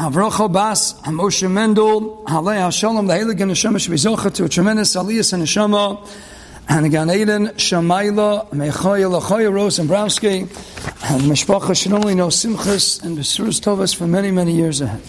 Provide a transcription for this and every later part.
Avrocha Bas, Moshe Mendel, Halei HaShalom, the Heilige Neshama Shvizocha to a tremendous Aliyah and Neshama, and Gan Eden, Shamayla, Mechoya, Lachoya, Rose and Browski, and Mishpacha should only know Simchas and Besurus Tovas for many, many years ahead.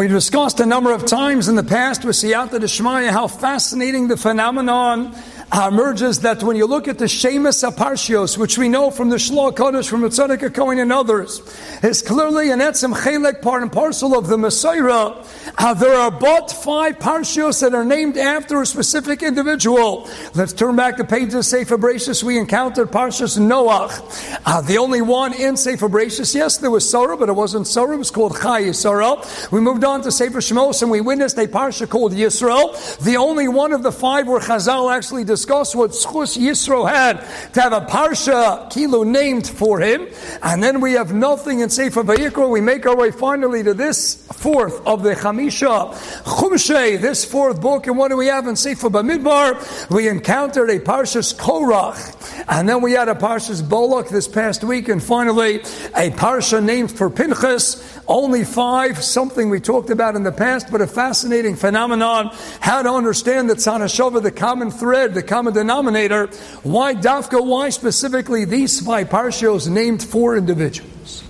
We discussed a number of times in the past. With Siyata Deshmaya how fascinating the phenomenon emerges that when you look at the Shemus Aparshios, which we know from the Shloh Kodesh, from the Tzaddik Cohen and others, is clearly an etzem chelek part and parcel of the Mesorah. Uh, there are but five parshios that are named after a specific individual. Let's turn back the page of Sefer Bereshis. We encountered Parshas Noach. Uh, the only one in Sefer Bereshis, yes, there was Sarah, but it wasn't Sarah. It was called Chai Sarah. We moved on to Sefer Shemos and we witnessed a parsha called Yisro. The only one of the five where Chazal actually discuss what Schus Yisro had to have a Parsha Kilo named for him. And then we have nothing in Sefer Vayikra. We make our way finally to this fourth of the Chamisha Chumshe, this fourth book. And what do we have in Sefer Bamidbar? We encountered a Parshas Korach. And then we had a Parshas Bolak this past week. And finally, a Parsha named for Pinchas. Only five, something we talked about in the past, but a fascinating phenomenon. How to understand that Sanashova, the common thread, the common denominator. Why Dafka? Why specifically these five parshios named four individuals?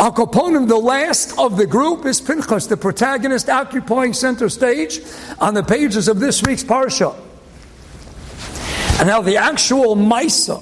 Al Kaponim, the last of the group, is Pinchas, the protagonist occupying center stage on the pages of this week's parsha. And now the actual Maisa,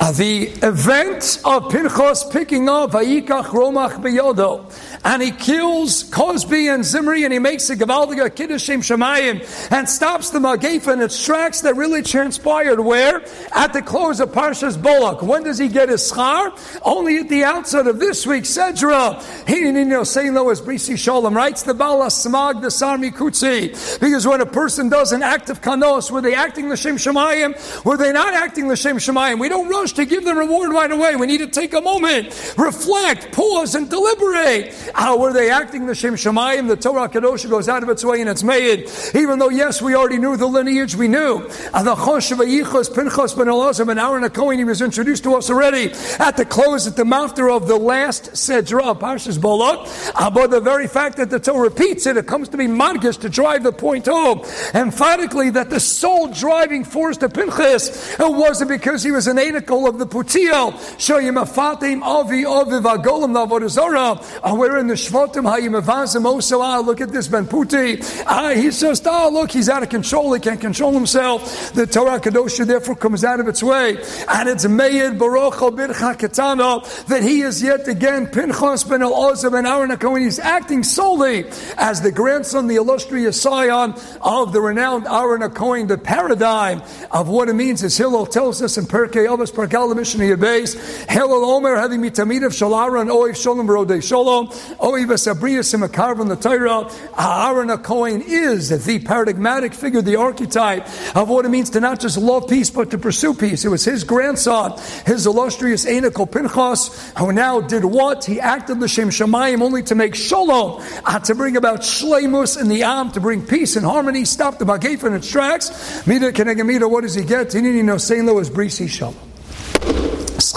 uh, the event of Pinchas picking up Vayikach Romach Beyodo, and he kills Cozbi and Zimri and he makes a Gavaldiga Kiddushem Shemayim and stops the Magif and its tracks that really transpired where? At the close of Parshas Bolak. When does he get his schar? Only at the outset of this week's Sedra. Hinino Seilo as Brisi Shalom writes the Bala Smag the Sarmi Kutsi. Because when a person does an act of kanos, were they acting L'Shem Shemayim? Were they not acting L'Shem Shemayim? We don't rush to give them reward right away. We need to take a moment, reflect, pause, and deliberate. How were they acting the Shem Shemayim? The Torah Kadosh goes out of its way and it's made. Even though, yes, we already knew the lineage, we knew. The Chosh Yichos, Pinchas ben Elazar ben Aaron Cohen, he was introduced to us already at the close, at the mouthter of the last Sedra, Parshas Bolot. Uh, but the very fact that the Torah repeats it, it comes to be Madgish to drive the point home. Emphatically, that the sole driving force to Pinchas wasn't because he was an anicle of the Putiel. Shoyim Afatim Avi Aviv Agolim Navodazara. We're in the Shvatim Hayimavazim Oso. Ah, look at this Ben Puti. Ah, he's just, ah, look, he's out of control. He can't control himself. The Torah Kadosha therefore comes out of its way. And it's Meir Baruch Bircha Ketana that he is yet again Pinchas ben El ben Aaron Cohen. He's acting solely as the grandson, the illustrious scion of the renowned Aaron Cohen, the paradigm of what it means, as Hillel tells us in Perkei Avos Parkal Mishnah Yabes. Hillel Omer having mitamid of Shalara and Oiv Shalom Rodei Shalom. Oiva Sabriya Simakar in the Torah, Aaron Cohen is the paradigmatic figure, the archetype of what it means to not just love peace, but to pursue peace. It was his grandson, his illustrious Enoch Pinchas, who now did what? He acted L'Shem Shemayim only to make shalom, uh, to bring about shlemus in the Am, to bring peace and harmony, stop the Magif in its tracks. Mida Kenegamida, what does he get? Tinini no Lo is Brisi Shalom.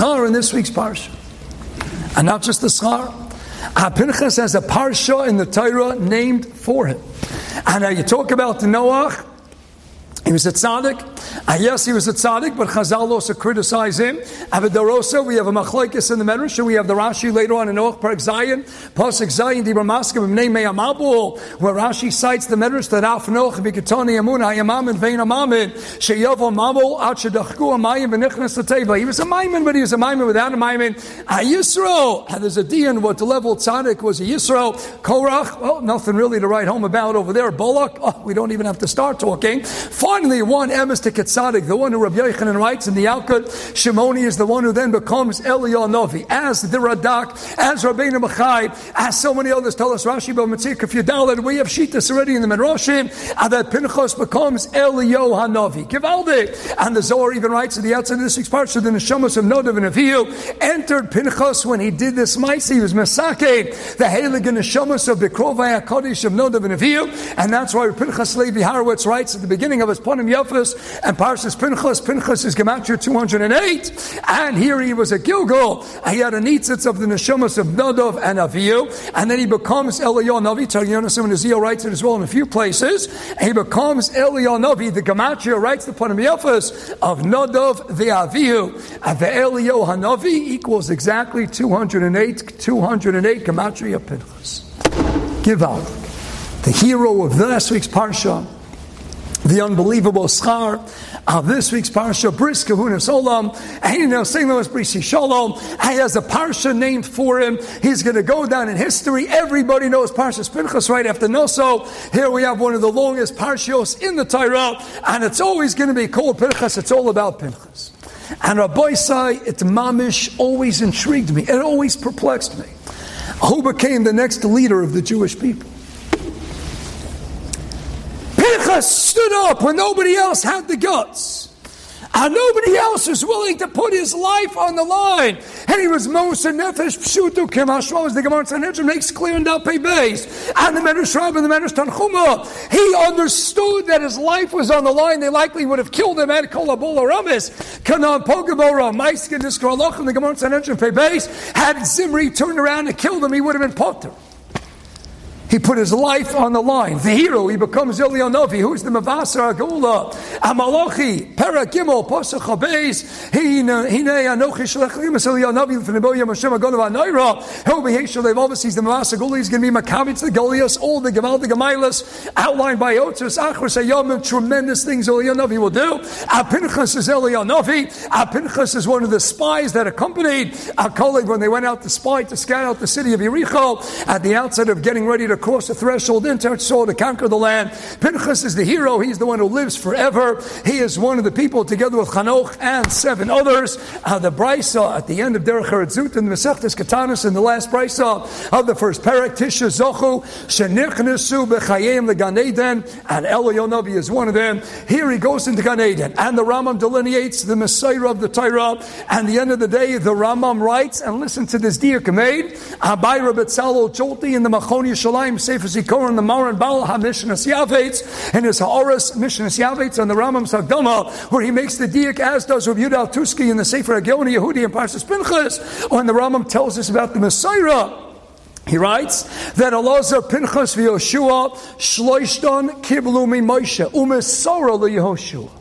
Schar in this week's parsha. And not just the schar. Pinchas has a parsha in the Torah named for him. And now you talk about the Noach, he was a tzaddik. Uh, yes, he was a tzaddik, but Chazal also criticized him. Avodarosa, we have a machlekes in the Medrash, and we have the Rashi later on in Noach Park Zion, Pasuk Zion, Dibra Maskav, Name Meyamabul, where Rashi cites the Medrash that Af Noach, Bikatoni Amun, Hayamamin, Vein Amamin, Sheyavo Mabul, Achadachku, Amayim, Benichnas Teva. He was a Maimin, but he was a Maimin without a Maimin. A Yisro, and there's a Dian, what the level tzaddik was a Yisro. Korach, well, nothing really to write home about over there. Bolak, oh, we don't even have to start talking. Finally, one emes to Isaac Etzadik, the one who Rabbi Yochanan writes in the Yalkut, Shimoni is the one who then becomes Eliyahu Novi, as the Radak, as Rabbeinu Machai, as so many others tell us, Rashi you download, we have Shitas already in the Medrashim, and that Pinchas becomes Eliyahu Hanovi. Givaldik. And the Zohar even writes at the outside of this week's parsha, the Neshamas of Nodav and Avihu entered Pinchas when he did this mice. He was Mesake, the Heilig and Neshamas of the Krovai HaKadosh of Nodav and Avihu. And that's why Pinchas Levi Horowitz writes at the beginning of his Ponim Yafas and Parshas Pinchas, Pinchas is Gematria 208. And here he was a Gilgal. He had a Nitzitz of the Neshamas of Nodav and Avihu. And then he becomes Eliyahu Navi. Taryonis and Ezekiel writes it as well in a few places. And he becomes Eliyahu. The Gematria writes the Ponim Yafas of Nodav the Avihu. And the Eliyahu Hanavi equals exactly 208, 208 Gematria Pinchas. Give out. The hero of last week's Parsha the unbelievable schar of this week's parsha, Bris Kahuna and now Singlos Brisi Shalom. He has a parsha named for him. He's going to go down in history. Everybody knows Parshas Pinchas right after Noso. Here we have one of the longest parshios in the Torah, and it's always going to be called Pinchas. It's all about Pinchas. And Rabbi Sai, it mamish always intrigued me. It always perplexed me. Who became the next leader of the Jewish people? Stood up when nobody else had the guts. And nobody else was willing to put his life on the line. And he was Moshe Nefesh Pshutu Kemashmo, as the Gemara Sanhedrin makes clear in Dalpei Beis. And the Medrash Rab and the Medrash Tanchuma. He understood that his life was on the line. They likely would have killed him at Kolabola Ramis. Kanan Pogabora, Maiskin Diskralach, and the Gemara Sanhedrin Pei Beis. Had Zimri turned around and killed him, he would have been potter. He put his life on the line. The hero, he becomes Eliyahu who's the Mavasar Agula, Amalochi, Paragimel, Posach Habez, Hine Anochi Shalech Limas Eliyahu Finiboya Mashem Agonav Anoira, He'll be Heshalev, obviously he's the Mavasar Agula, he's going to be Makabit the Goliath, all the Gamal the Gamailas, outlined by Otis, Achras Ayom, tremendous things Eliyahu will do. Apinchas is Eliyahu Apinchas is one of the spies that accompanied Akolib when they went out to spy to scout out the city of Yericho. At the outset of getting ready to cross the threshold into Eretz to conquer the land. Pinchas is the hero. He's the one who lives forever. He is one of the people, together with Chanoch and seven others. Uh, the brisa at the end of Derech Zut and the Mesechtes Katanis and the last brisa of the first parak, Tisha Zochu, Shenichnesu B'chayim the Eden, and Eliyahu is one of them. Here he goes into Gan Eden, and the Rambam delineates the Mesorah of the Torah. And the end of the day, the Rambam writes, and listen to this dear made, Abayra Betzalo Cholti in the Machoni Shalim Chaim Sefer Zikaron, the Maran Baal HaMishnah Yavetz, and his Ha'oras Mishnah Yavetz on the Rambam Sagdama, where he makes the diak, as does Rabbi Yudal Tuski in the Sefer Agoni Yehudi and Parshas Pinchas, when the Rambam tells us about the Mesorah. He writes that Elazar Pinchas v'Yoshua shloishton kiblu mi Moshe umesora leYehoshua.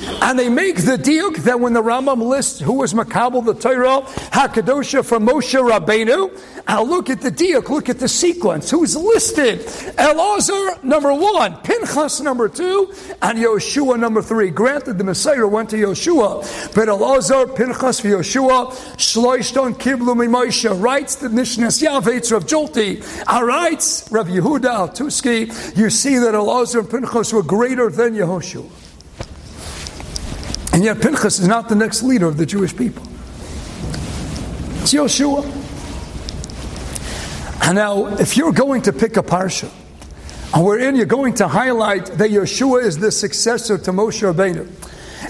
And they make the diuk that when the Rambam lists who was Makabal the Torah, Hakadosha from Moshe Rabbeinu, now look at the diuk, look at the sequence. Who's listed? Elazar, number one, Pinchas, number two, and Yoshua, number three. Granted, the Mesorah went to Yoshua, but Elazar, Pinchas, Yoshua, Shloishton, Kiblu, Moshe, writes the Mishnah Yavetz of Jolti. I writes Rav Yehuda Tuski, you see that Elazar and Pinchas were greater than Yehoshua. And yet Pinchas is not the next leader of the Jewish people. It's Yoshua. And now, if you're going to pick a parsha, and wherein you're going to highlight that Yeshua is the successor to Moshe Rabbeinu,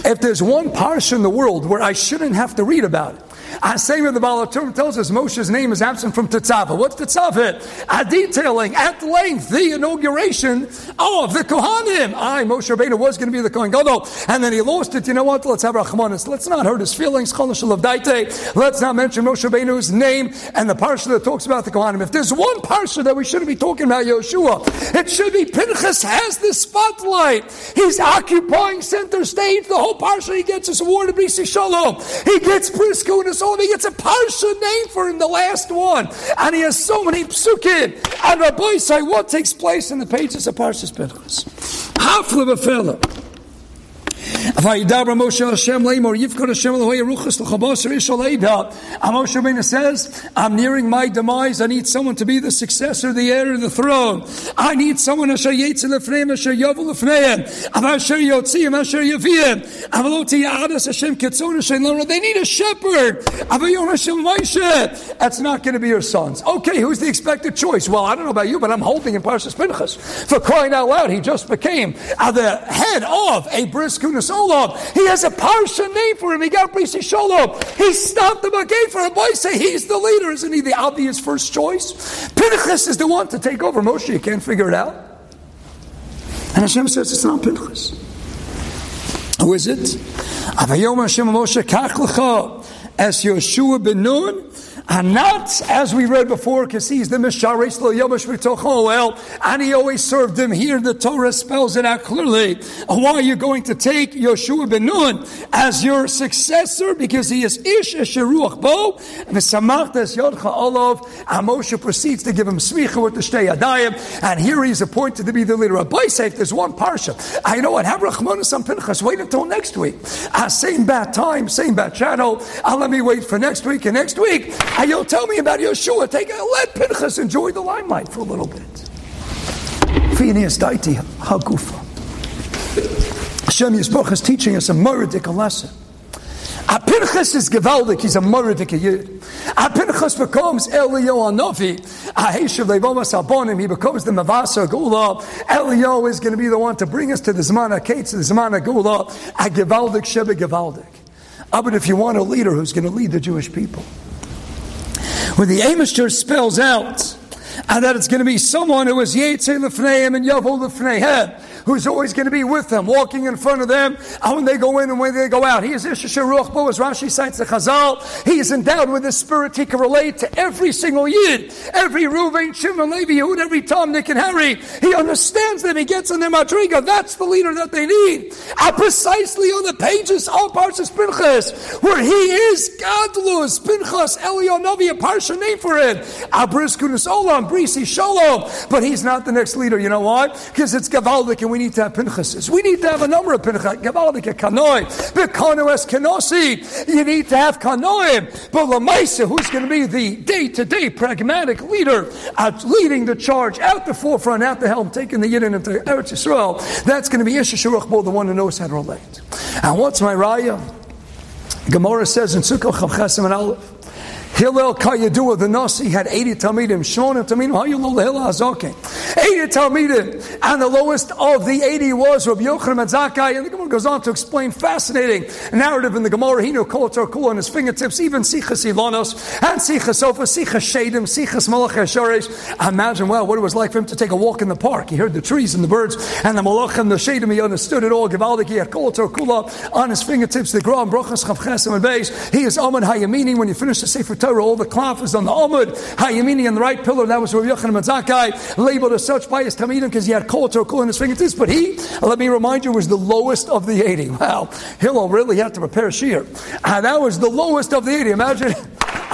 if there's one parsha in the world where I shouldn't have to read about it, Uh, same with the Balaturm tells us Moshe's name is absent from Tetzaveh. What's Tetzaveh? A detailing at length the inauguration of the Kohanim. I, Moshe Rabbeinu, was going to be the Kohen Gadol, and then he lost it. You know what? Let's have Rachmanis. Let's not hurt his feelings. Let's not mention Moshe Rabbeinu's name and the parsha that talks about the Kohanim. If there's one parsha that we shouldn't be talking about Yeshua, it should be Pinchas has the spotlight. He's occupying center stage. The whole parsha he gets his award of Bisi Shalom. He gets Briscoe and his Solomon gets a parsha name for him, the last one. And he has so many psukim. And Rabbi say, what takes place in the pages of Parshas Pinchas? Hafla b'fela. Vayidabra Moshe Hashem Lemor Yivkot Hashem Elohei Ruchas L'Chaboser Ishal Eida. Moshe Rabbeinu says, I'm nearing my demise. I need someone to be the successor, the heir of the throne. I need someone Asher Yetzel Lefneim, Asher Yovel Lefneim, Asher Yotziyim, Asher Yaviyim, Avaloti Ya'adas Hashem Ketzon Hashem Lora. They need a shepherd. Avayom Hashem Moshe. That's not going to be your sons. Okay, who's the expected choice? Well, I don't know about you, but I'm holding in Parshas Pinchas. For crying out loud, he just became the head of a He has a parsha name for him. He got Brisi Shalom. He stopped the Magay for a boy. Say he's the leader. Isn't he the obvious first choice? Pinchas is the one to take over. Moshe, you can't figure it out. And Hashem says it's not Pinchas. Who is it? Moshe as Yeshua ben Nun and not, as we read before, he's the Misharis Well, and he always served him. Here the Torah spells it out clearly. Why are you going to take Yeshua ben Nun as your successor? Because he is Ish Esheruach Bo, Yodcha Olav, and Moshe proceeds to give him smicha with the Shtei Adayim, and here he's appointed to be the leader of Baisef. There's one parsha. I know what, have Rachmanis on Pinchas, wait until next week. Uh, same bad time, same bad channel. Uh, let me wait for next week, and next week, you'll tell me about Yeshua. Take let Pinchas enjoy the limelight for a little bit. Phineas Daiti Hagufa. Hashem Yisboch is teaching us a meridic lesson. A Pinchas is Gevaldik, he's a meridic Yid. Pinchas becomes Elio Anovi, a Heshav Levomas Albonim, he becomes the Mavasa Gula. Elio is going to be the one to bring us to the Zmana Kates, the Zmana Gula, a Gevaldik Sheba Gevaldik. Uh, but if you want a leader who's going to lead the Jewish people, when the Amish spells out and that it's going to be someone who is Yetze Lefneim and Yavo Lefneihem, who's always going to be with them, walking in front of them, when they go in and when they go out. He is Isha Bo, as Rashi cites the Chazal. He is endowed with the spirit he can relate to every single Yid, every Ruvain, Shimon, Levi, Yehud, every Tom, Nick, and Harry. He understands them. He gets in their madriga. That's the leader that they need. And precisely on the pages of Parshas Pinchas, where he is Gadlus, Pinchas, Elionovi, a Parsha name for it. Abriskunus Olam, Brisi Shalom. But he's not the next leader. You know why? Because it's Gavaldik and we need to have Pinchases. We need to have a number of Pinchas. Gavaldik Kanoi. Bekano es Kanosi. You need to have Kanoim. But Lamaisa, who's going to be the day to day pragmatic leader, leading the charge at the forefront, at the helm, taking the Yidden into Eretz Yisrael, that's going to be Isha Sharuch the one who knows how to relate. And what's my raya? Gemara says in Sukkot Chav and Aleph, Hillel Kayadua, the Nasi, had 80 Talmidim. Shmona Talmidim, how you know the Hillel Hazokin? 80 Talmidim. And the lowest of the 80 was Rabbi Yochanan Zakai. And the Gemara goes on to explain fascinating narrative in the Gemara. He knew Kol Kul on his fingertips, even Sichas Ilonos, and Sichas Sofa, Sichas Shadim, Sichas Malach Hasharesh. Imagine, well, what it was like for him to take a walk in the park. He heard the trees and the birds and the Malach and the Shadim. He understood it all. Givaldik, he had Kol Kula on his fingertips. The Gram, Brochas, Chavchesim, and Beis. He is Aman Hayamini when you finish the Sefer Torah, all the cloth is on the Amud, Hayamini on the right pillar, that was Rabbi Yochanan Matzakai, labeled as such by his Tamidim because he had Kol Torah in his fingertips, but he, let me remind you, was the lowest of the 80. Wow, Hillel really had to prepare Shir. shear. And that was the lowest of the 80. Imagine.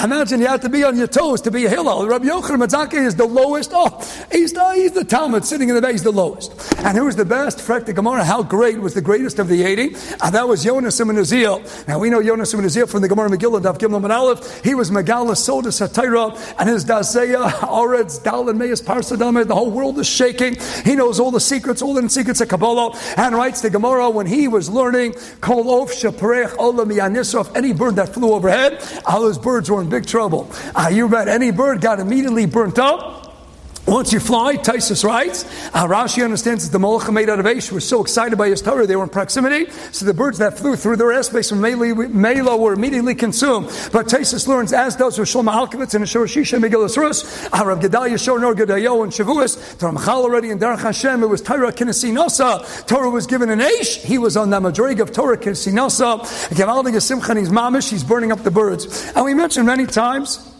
Imagine you have to be on your toes to be a Hillel. Rabbi Yochanan Matzaki is the lowest. Oh, he's the, he's the Talmud sitting in the base, he's the lowest. And who was the best? Frek the Gemara, how great was the greatest of the 80? And that was Jonas and Azil. Now we know Jonas and Azil from the Gemara Megillah, Dav Gimel Aleph. He was Megala Soda Satira, and his Dazeya, Aretz, Dal, and Meis Parsadam, the whole world is shaking. He knows all the secrets, all the secrets of Kabbalah, and writes the Gemara when he was learning, Kol Of Shaprech Olam Yanisraf, any bird that flew overhead, all those birds were in big trouble. Uh, you bet any bird got immediately burnt up. Once you fly, Taisus writes, uh, Rashi understands that the Molech made out of Aish were so excited by his Torah, they were in proximity, so the birds that flew through their airspace from Mela were immediately consumed. But Taisus learns, as does Rosh Alkovitz and Ashur Shisha Megillah Rus, uh, Rav Gedalia Shor Nor Gedayo and Shavuos, Ramchal already in Derech Hashem, it was Torah Kinesinosa. Torah was given an Aish, he was on the Madrig of Torah Kinesinosa. Gevaldig Simchan, he's mamish, he's burning up the birds. And we mentioned many times,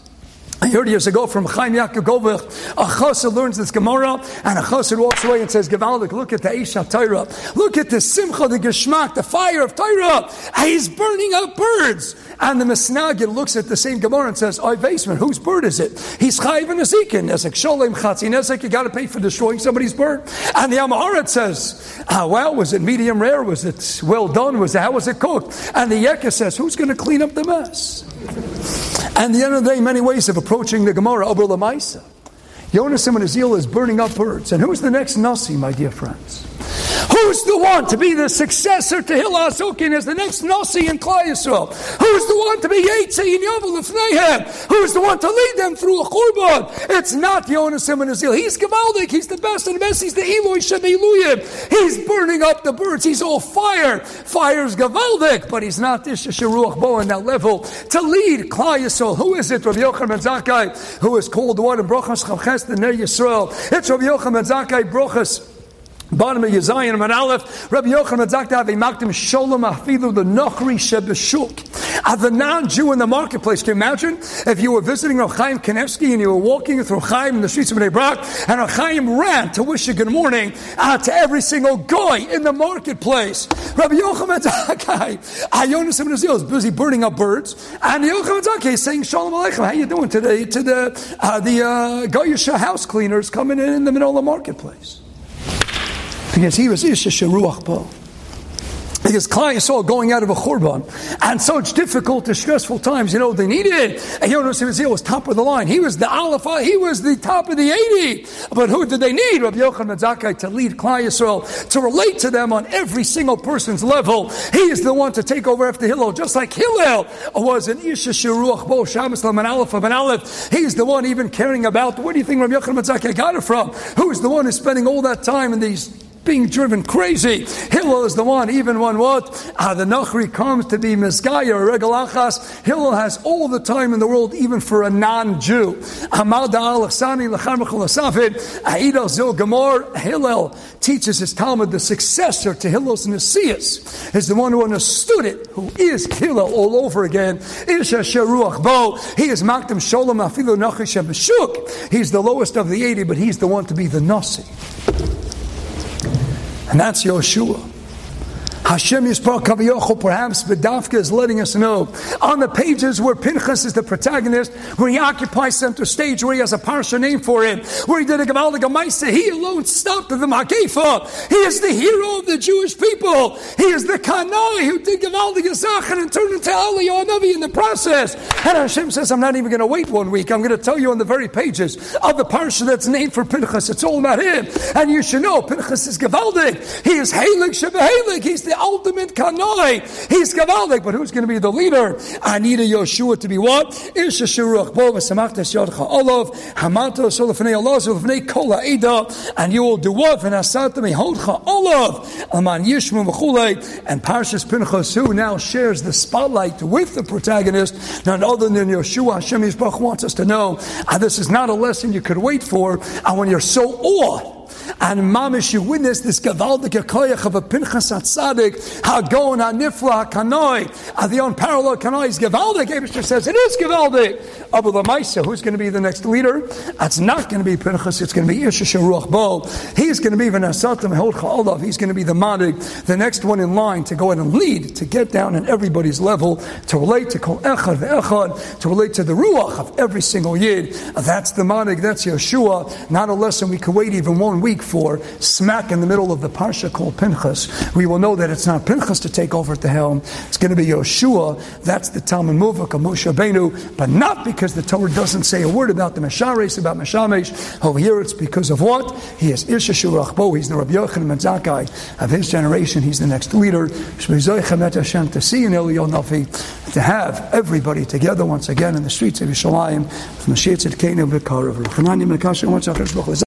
I heard years ago from Chaim Yaakov a chassid learns this Gemara, and a chassid walks away and says, Gevaldik, look at the Isha Torah. Look at the Simcha, the Geschmack, the fire of Torah. He's burning up birds. And the Mesnagid looks at the same Gemara and says, Oy basement, whose bird is it? He's Chayiv and Ezekin. Nezek Sholem Chatzi Nezek, you got to pay for destroying somebody's bird. And the Amaharat says, ah, well, was it medium rare? Was it well done? Was it, how was it cooked? And the Yekka says, who's going to clean up the mess? And the end of the day, many ways of approaching the Gemara, Abra Lamaisa. Yonas and Azil is burning up birds. And who's the next Nasi, my dear friends? Who's the one to be the successor to Hillel Azukin as the next Nasi in Klal Yisrael? Who's the one to be Yetzei in Yovel Lefneihem? Who's the one to lead them through a Churban? It's not Yonas and Azil. He's Gavaldik. He's the best and the best. He's the Eloi Shebeluyim. He's burning up the birds. He's all fire. Fire's Gavaldik, but he's not this Sharuach Bo on that level to lead Klal Yisrael. Who is it? Rabbi Yochanan Zakkai, who is called the one in Brochas Chavches the Ner Yisrael. It's Rabbi Yochanan Zakkai Brochas. Bottom of Yezayin and Aleph, Rabbi Yochanan Sholem Afilu the Nochri Shebeshuk. As a non-Jew in the marketplace, can you imagine if you were visiting Rav Chaim and you were walking through Chaim in the streets of Bnei Brak, and Rav Chaim ran to wish you good morning uh, to every single guy in the marketplace. Rabbi Yochanan Zakkai, Ayonis Ibn is busy burning up birds, and Yochanan Zakkai is saying Shalom Aleichem. How you doing today? To the uh, the uh, Goyisha house cleaners coming in in the middle of the marketplace because he was Isha Sharuach Bo. Because Klal Yisrael going out of a churban and such difficult and stressful times, you know, they needed. And Yonos Zil was top of the line. He was the Aleph, he was the top of the 80. But who did they need? Rabbi Yochanan Zakkai to lead Klal Yisrael, to relate to them on every single person's level. He is the one to take over after Hillel, just like Hillel was an Isha Shiruach Bo Shabbos and Aleph of an Aleph. He's the one even caring about, where do you think Rabbi Yochanan Zakkai got it from? Who's the one who's spending all that time in these being driven crazy. Hillel is the one, even when what? Uh, the Nachri comes to be Mizgaya or Regalachas. Hillel has all the time in the world, even for a non-Jew. Zil Gamor. Hillel teaches his Talmud, the successor to Hillel's Nesias, is the one who understood it, who is Hillel all over again. Isha Sheruach Bo. He is Maktam Sholem Afilu Nachri Shebeshuk. He's the lowest of the 80, but he's the one to be the Nasi. And that's Yoshua. Hashem Yisrael Kavayocho, perhaps Bedavka is letting us know on the pages where Pinchas is the protagonist, where he occupies center stage, where he has a parsha name for him, where he did a Gavaldig Amaisa, he alone stopped the Makefa. He is the hero of the Jewish people. He is the Kanai who did Gavaldig Zachan and turned into Ali Navi in the process. And Hashem says, I'm not even going to wait one week. I'm going to tell you on the very pages of the parsha that's named for Pinchas. It's all about him. And you should know, Pinchas is Gavaldig. He is Halik Sheba He's the the ultimate kanoi. He's Gavaldik, but who's going to be the leader? I need a Yoshua to be what? And you will do what? And Parshas Pinchas who now shares the spotlight with the protagonist, none other than Yoshua. Hashem Yisbach wants us to know uh, this is not a lesson you could wait for and when you're so awed and mamish, you witness this gavaldik koyach of a Pinchas Atzadik, Hagon Hanifla Kanoi, the unparalleled Kanoi is gavaldik. Abishter says it is gavaldik. Abu Lamaisa, who's going to be the next leader? That's not going to be Pinchas. It's going to be Isha Ruach Bo. He's going to be Venasatim Holcha Olav. He's going to be the Madig, the next one in line to go in and lead, to get down in everybody's level, to relate to Kol Echad Echad, to relate to the Ruach of every single Yid. That's the Madig. That's Yeshua. Not a lesson we could wait even one week for, smack in the middle of the parsha called Pinchas, we will know that it's not Pinchas to take over at the helm. It's going to be Yoshua. That's the Talmud Muvak of Moshe Benu, but not because the Torah doesn't say a word about the Meshares, about Meshamesh. Over here, it's because of what? He is Isha Shurachbo. He's the Rabbi Yochanan Menzakai of his generation. He's the next leader. To see in Eliyahu Nafi, to have everybody together once again in the streets of Yerushalayim, from the Tzidkenu V'Karav. Chanani Mekasha,